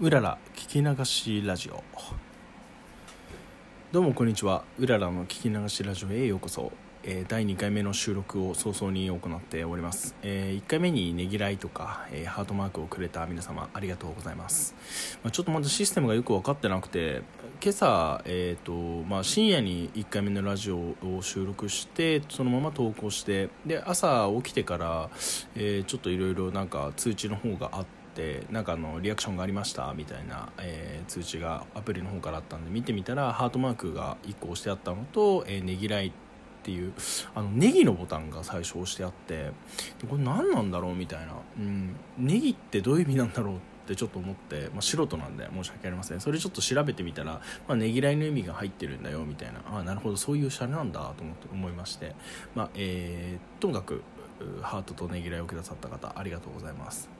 うらら聞き流しラジオ。どうもこんにちは。うららの聞き流しラジオへようこそ、えー第2回目の収録を早々に行っております、え1回目にねぎらいとか、えーハートマークをくれた皆様ありがとうございます、まあ、ちょっとまだシステムがよく分かってなくて今朝、えーとまあ、深夜に1回目のラジオを収録してそのまま投稿してで朝起きてから、えちょっといろいろ通知の方があってってなんかあのリアクションがありましたみたいな、えー通知がアプリの方からあったんで見てみたらハートマークが1個押してあったのと、えーねぎらいっていうあのネギのボタンが最初押してあってこれ何なんだろうみたいな、うん、ネギってどういう意味なんだろうってちょっと思って、まあ、素人なんで申し訳ありません。それちょっと調べてみたら、まあ、ねぎらいの意味が入ってるんだよみたいな。ああなるほどそういうシャレなんだと思って思いまして、まあえーともかくハートとねぎらいをくださった方ありがとうございます。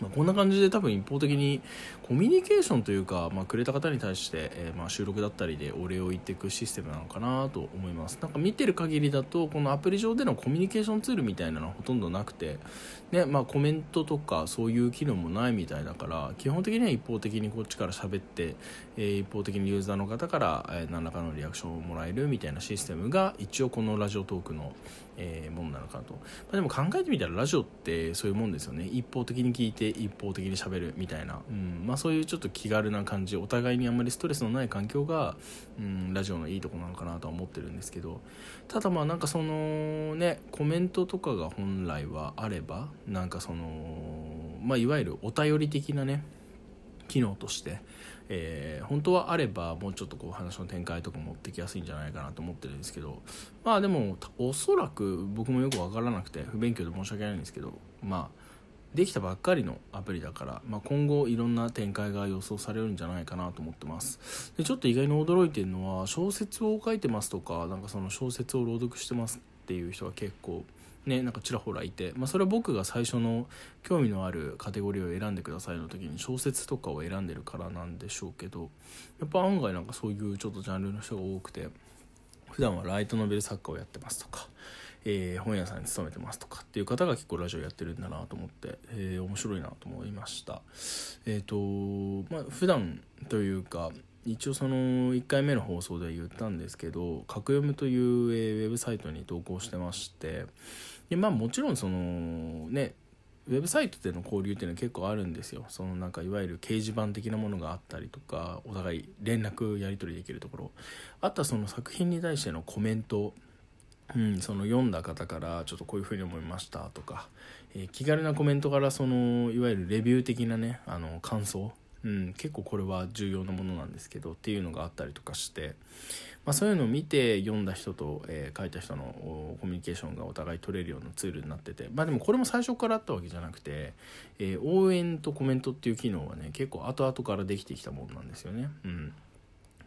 まあ、こんな感じで多分一方的にコミュニケーションというか、まあ、くれた方に対して、えーまあ、収録だったりでお礼を言っていくシステムなのかなと思います。なんか見てる限りだとこのアプリ上でのコミュニケーションツールみたいなのはほとんどなくて、ねまあ、コメントとかそういう機能もないみたいだから基本的には一方的にこっちから喋って、えー一方的にユーザーの方から、え何らかのリアクションをもらえるみたいなシステムが一応このラジオトークの、えーものなのかなと、まあ、でも考えてみたらラジオってそういうもんですよね。一方的に聞いて一方的に喋るみたいな、うん。まあ、そういうちょっと気軽な感じ。お互いにあんまりストレスのない環境が、うん、ラジオのいいとこなのかなとは思ってるんですけど。ただまあなんかそのねコメントとかが本来はあればなんかそのまあいわゆるお便り的なね機能として、えー本当はあればもうちょっとこう話の展開とか持ってきやすいんじゃないかなと思ってるんですけどまあでもおそらく僕もよく分からなくて不勉強で申し訳ないんですけどまあできたばっかりのアプリだから、まあ、今後いろんな展開が予想されるんじゃないかなと思ってます。でちょっと意外に驚いてるのは小説を書いてますとかなんかその小説を朗読してますっていう人が結構ねなんかちらほらいて、まあ、それは僕が最初の興味のあるカテゴリーを選んでくださいの時に小説とかを選んでるからなんでしょうけどやっぱ案外なんかそういうちょっとジャンルの人が多くて普段はライトノベル作家をやってますとか、えー本屋さんに勤めてますとかっていう方が結構ラジオやってるんだなと思って、えー面白いなと思いました。えっ、とまあ普段というか一応その1回目の放送で言ったんですけど「格読む」という、ウェブサイトに投稿してましてでまあもちろんそのねウェブサイトでの交流っていうのは結構あるんですよ。そのなんかいわゆる掲示板的なものがあったりとかお互い連絡やり取りできるところ。あとはその作品に対してのコメント。うん、その読んだ方からちょっとこういうふうに思いましたとか、えー気軽なコメントからそのいわゆるレビュー的なねあの感想、うん、結構これは重要なものなんですけどっていうのがあったりとかして、まあ、そういうのを見て読んだ人と、えー書いた人のコミュニケーションがお互い取れるようなツールになっててまあでもこれも最初からあったわけじゃなくて、えー応援とコメントっていう機能はね結構後々からできてきたものなんですよね。うん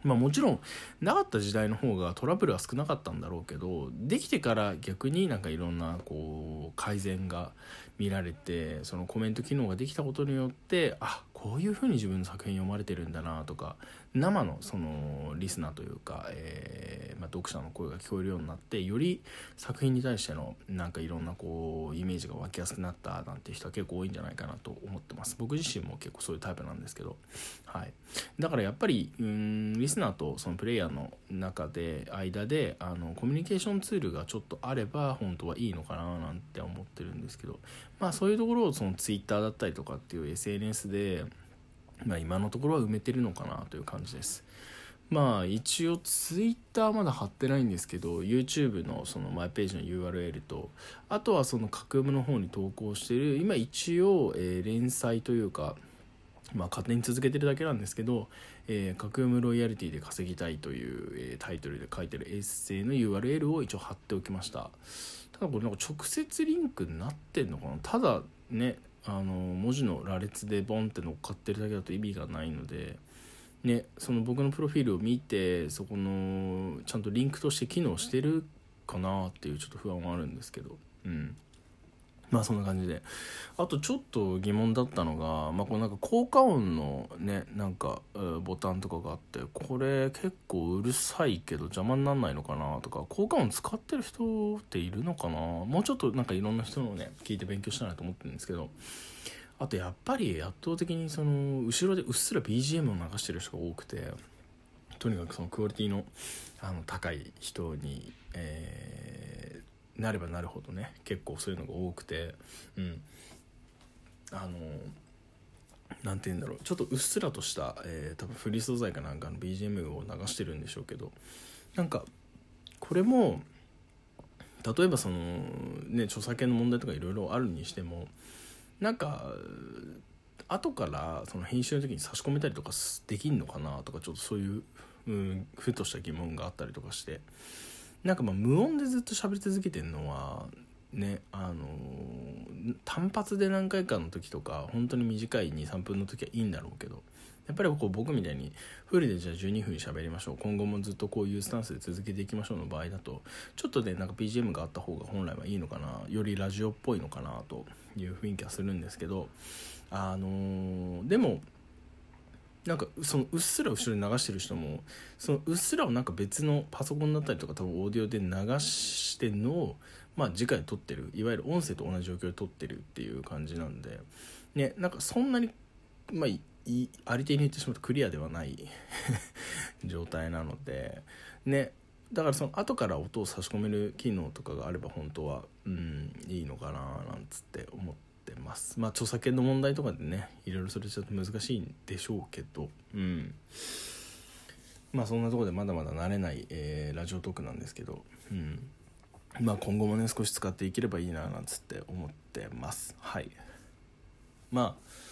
まあもちろんなかった時代の方がトラブルは少なかったんだろうけどできてから逆になんかいろんなこう改善が見られてそのコメント機能ができたことによってあこういうふうに自分の作品読まれてるんだなとか生のそのリスナーというか、えーまあ、読者の声が聞こえるようになってより作品に対してのなんかいろんなこうイメージが湧きやすくなったなんて人は結構多いんじゃないかなと思ってます。僕自身も結構そういうタイプなんですけど。はい。だからやっぱりうんリスナーとそのプレイヤーの中で間であのコミュニケーションツールがちょっとあれば本当はいいのかななんて思ってるんですけど。まあそういうところをそのツイッターだったりとかっていう SNS で、まあ、今のところは埋めてるのかなという感じです。まあ一応ツイッターまだ貼ってないんですけど YouTube のそのマイページの URL とあとはその架空の方に投稿してる今一応、えー連載というかまあ、勝手に続けてるだけなんですけど「えー、架空無ロイヤリティで稼ぎたい」という、えータイトルで書いてるエッセイの URL を一応貼っておきましたただこれなんか直接リンクになってんのかな？ただねあの文字の羅列でボンって乗っかってるだけだと意味がないのでねその僕のプロフィールを見てそこのちゃんとリンクとして機能してるかなっていうちょっと不安はあるんですけどうん。まあそんな感じで。あとちょっと疑問だったのが、まあ、このなんか効果音のねなんかボタンとかがあってこれ結構うるさいけど邪魔にならないのかなとか効果音使ってる人っているのかな？もうちょっとなんかいろんな人のね聞いて勉強したいなと思ってるんですけどあとやっぱり圧倒的にその後ろでうっすら BGM を流してる人が多くてとにかくそのクオリティのあの高い人に、えー、なればなるほどね。結構そういうのが多くて。うん。あのなんて言うんだろう。ちょっとうっすらとした、えー、多分フリー素材かなんかの BGM を流してるんでしょうけど。なんかこれも例えばそのね著作権の問題とかいろいろあるにしてもなんか後からその編集の時に差し込めたりとかできんのかなとかちょっとそういう、う、ふとした疑問があったりとかして。なんかまあ無音でずっと喋り続けてるのはねあの単発で何回かの時とか本当に短い23分の時はいいんだろうけどやっぱりこう僕みたいにフルでじゃあ12分喋りましょう今後もずっとこういうスタンスで続けていきましょうの場合だとちょっとねなんか BGM があった方が本来はいいのかなよりラジオっぽいのかなという雰囲気はするんですけどあのー、でもなんかそのうっすら後ろに流してる人もそのうっすらをなんか別のパソコンだったりとか多分オーディオで流してんのをまあ直で撮ってる。いわゆる音声と同じ状況で撮ってるっていう感じなんで。ねなんかそんなにまあありていに言ってしまうとクリアではない 状態なので。ねだからその後から音を差し込める機能とかがあれば本当はうんいいのかななんつって思ってます。まあ著作権の問題とかでねいろいろそれちょっと難しいんでしょうけど。うん。まあそんなとこでまだまだ慣れない、えー、ラジオトークなんですけど。うん。まあ今後もね少し使っていければいいななんつって思ってます。はい。まあ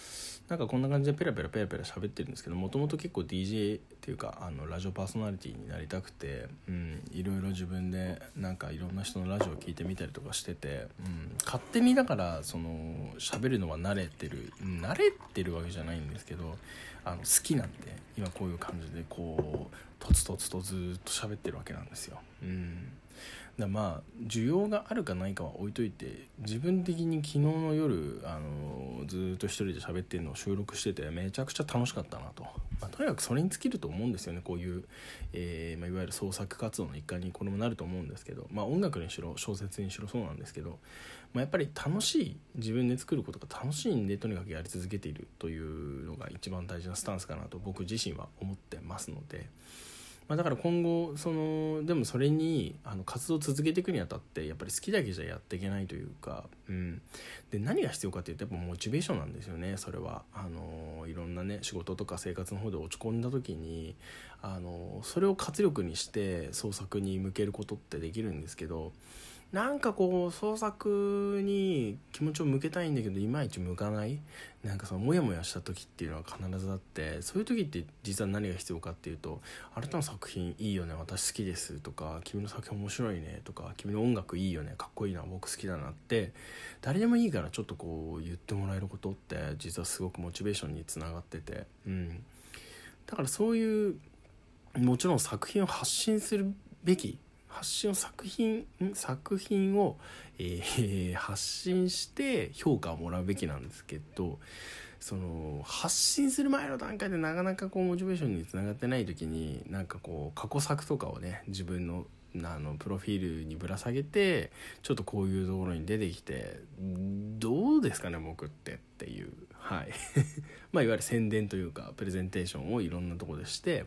なんかこんな感じでペラペラペラペラ喋ってるんですけどもともと結構 DJ っていうかあのラジオパーソナリティになりたくて、うん、いろいろ自分でなんかいろんな人のラジオを聴いてみたりとかしてて、うん、勝手にだからその喋るのは慣れてる慣れてるわけじゃないんですけどあの好きなんで今こういう感じでこうとつとつとずっと喋ってるわけなんですよ。うんだまあ需要があるかないかは置いといて自分的に昨日の夜あのずっと一人で喋ってるのを収録しててめちゃくちゃ楽しかったなと、まあ、とにかくそれに尽きると思うんですよねこういう、えー、まあ、いわゆる創作活動の一環にこれもなると思うんですけど、まあ、音楽にしろ小説にしろそうなんですけど、ま、やっぱり楽しい自分で作ることが楽しいんでとにかくやり続けているというのが一番大事なスタンスかなと僕自身は思ってますので。まあ、だから今後そのでもそれにあの活動を続けていくにあたってやっぱり好きだけじゃやっていけないというか、うん、で何が必要かっていうとやっぱモチベーションなんですよねそれは。あのいろんなね仕事とか生活の方で落ち込んだ時にあのそれを活力にして創作に向けることってできるんですけどなんかこう創作に気持ちを向けたいんだけどいまいち向かない。なんかそのモヤモヤした時っていうのは必ずあってそういう時って実は何が必要かっていうと「あなたの作品いいよね私好きです」とか「君の作品面白いね」とか「君の音楽いいよねかっこいいな僕好きだな」って誰でもいいからちょっとこう言ってもらえることって実はすごくモチベーションにつながっててうん。だからそういうもちろん作品を発信するべき発信を作品作品を、えー、発信して評価をもらうべきなんですけどその発信する前の段階でなかなかこうモチベーションにつながってない時になんかこう過去作とかをね自分のあのプロフィールにぶら下げてちょっとこういうところに出てきてどうですかね僕ってっていう。はい。まあいわゆる宣伝というかプレゼンテーションをいろんなとこでして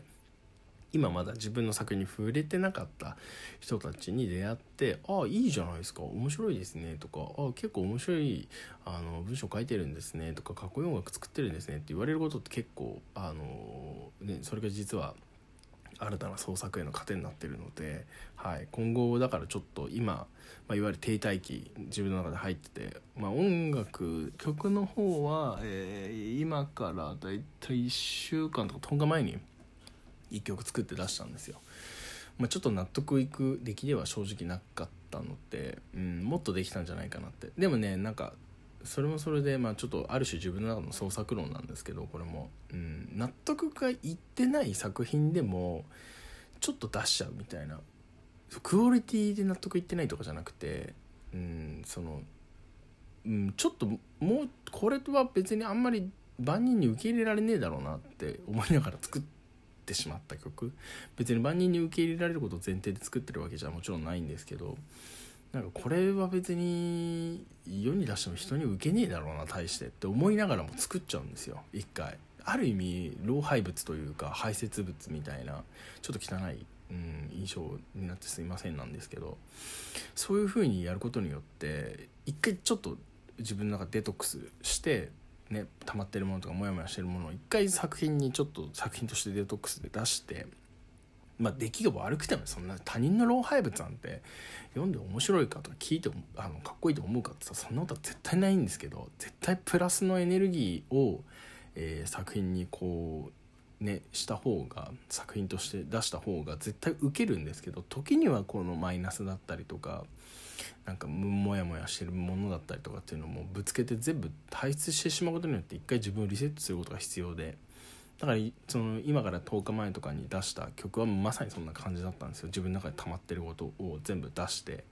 今まだ自分の作品に触れてなかった人たちに出会って「ああいいじゃないですか。面白いですね」とか「ああ結構面白いあの文章書いてるんですね」とか「かっこいい音楽作ってるんですね」って言われることって結構あの、ね、それが実は新たな創作への糧になってるので、はい、今後だからちょっと今、まあ、いわゆる停滞期自分の中で入ってて、まあ、音楽曲の方は、えー、今からだいたい1週間とか10日前に1曲作って出したんですよ。まあ、ちょっと納得いく出来では正直なかったので、うん、もっとできたんじゃないかなって。でもねなんかそれもそれで、まあ、ちょっとある種自分の中の創作論なんですけどこれも、うん、納得がいってない作品でもちょっと出しちゃうみたいな。クオリティで納得いってないとかじゃなくて、うん、その、うん、ちょっともうこれとは別にあんまり万人に受け入れられねえだろうなって思いながら作ってってしまった曲。別に万人に受け入れられることを前提で作ってるわけじゃもちろんないんですけどなんかこれは別に世に出しても人に受けねえだろうな対してって思いながらも作っちゃうんですよ。一回。ある意味老廃物というか排泄物みたいなちょっと汚い、うん、印象になってすいませんなんですけどそういう風にやることによって一回ちょっと自分の中でデトックスしてね溜まってるものとかモヤモヤしてるものを一回作品にちょっと作品としてデトックスで出してまあ、出来が悪くてもそんな他人の老廃物なんて読んで面白いかとか聞いてあのかっこいいと思うかってさそんなことは絶対ないんですけど絶対プラスのエネルギーを、えー、作品にこうねした方が作品として出した方が絶対受けるんですけど時にはこのマイナスだったりとかなんかモヤモヤしてるものだったりとかっていうのもぶつけて全部排出してしまうことによって一回自分をリセットすることが必要で。だからその今から10日前とかに出した曲はまさにそんな感じだったんですよ。自分の中で溜まってることを全部出して。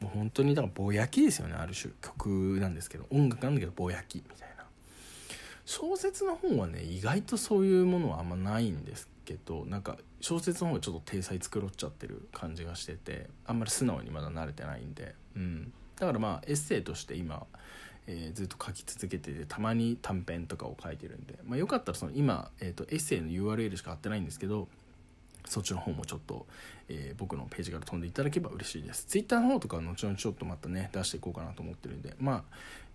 もう本当にだからぼやきですよねある種。曲なんですけど音楽なんだけどぼやきみたいな。小説の本はね意外とそういうものはあんまないんですけどなんか小説の方がちょっと体裁繕っちゃってる感じがしててあんまり素直にまだ慣れてないんで。うん。だからまあエッセイとして今えー、ずっと書き続けててたまに短編とかを書いてるんで、まあ、よかったらその今、えーと、エッセイの URL しか貼ってないんですけどそっちの方もちょっと、えー、僕のページから飛んでいただければ嬉しいです。Twitter の方とかは後々ちょっとまたね出していこうかなと思ってるんで。まあ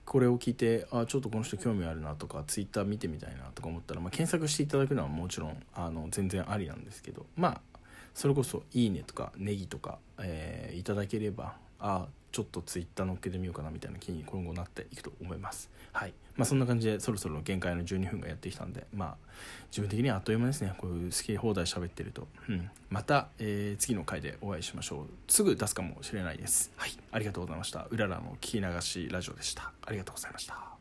これを聞いてあちょっとこの人興味あるなとか Twitter 見てみたいなとか思ったら、まあ、検索していただくのはもちろんあの全然ありなんですけどまあそれこそ「いいね」とか「ネギ」とか、えー、いただければあちょっとツイッター乗っけてみようかなみたいな気に今後なっていくと思います。はい。まあそんな感じでそろそろ限界の12分がやってきたんでまあ自分的にはあっという間ですね。こういう好き放題喋ってると、うん、また、えー、次の回でお会いしましょう。すぐ出すかもしれないです。はい。ありがとうございました。うららの聞き流しラジオでした。ありがとうございました。